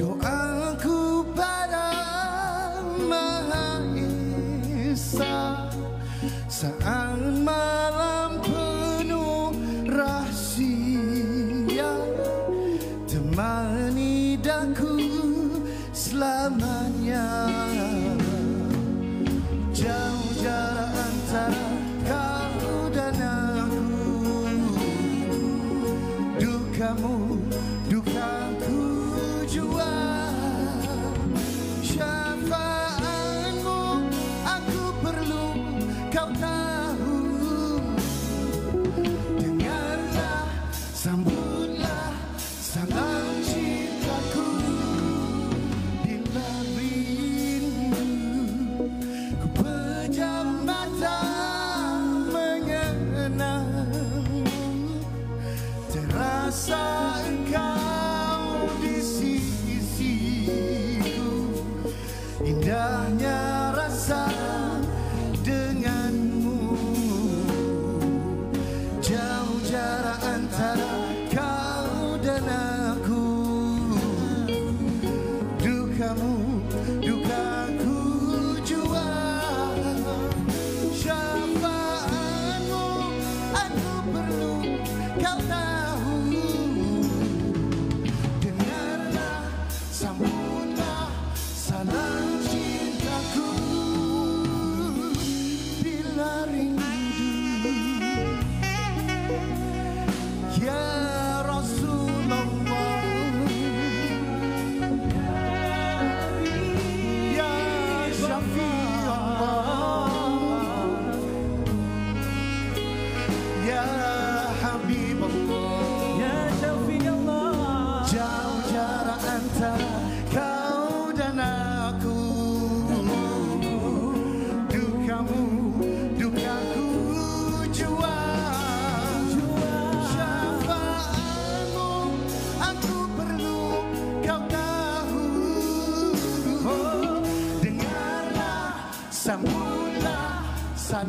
doaku pada Maha Esa Saat malam penuh rahsia Temani daku selamanya. Jauh jarak antara kau dan aku Dukamu, Terasa engkau di sisiku Indahnya rasa denganmu. Jauh jarak antara kau dan aku. Dukamu, dukaku jua Syafaatmu aku perlu kau tahu sa mula, sa.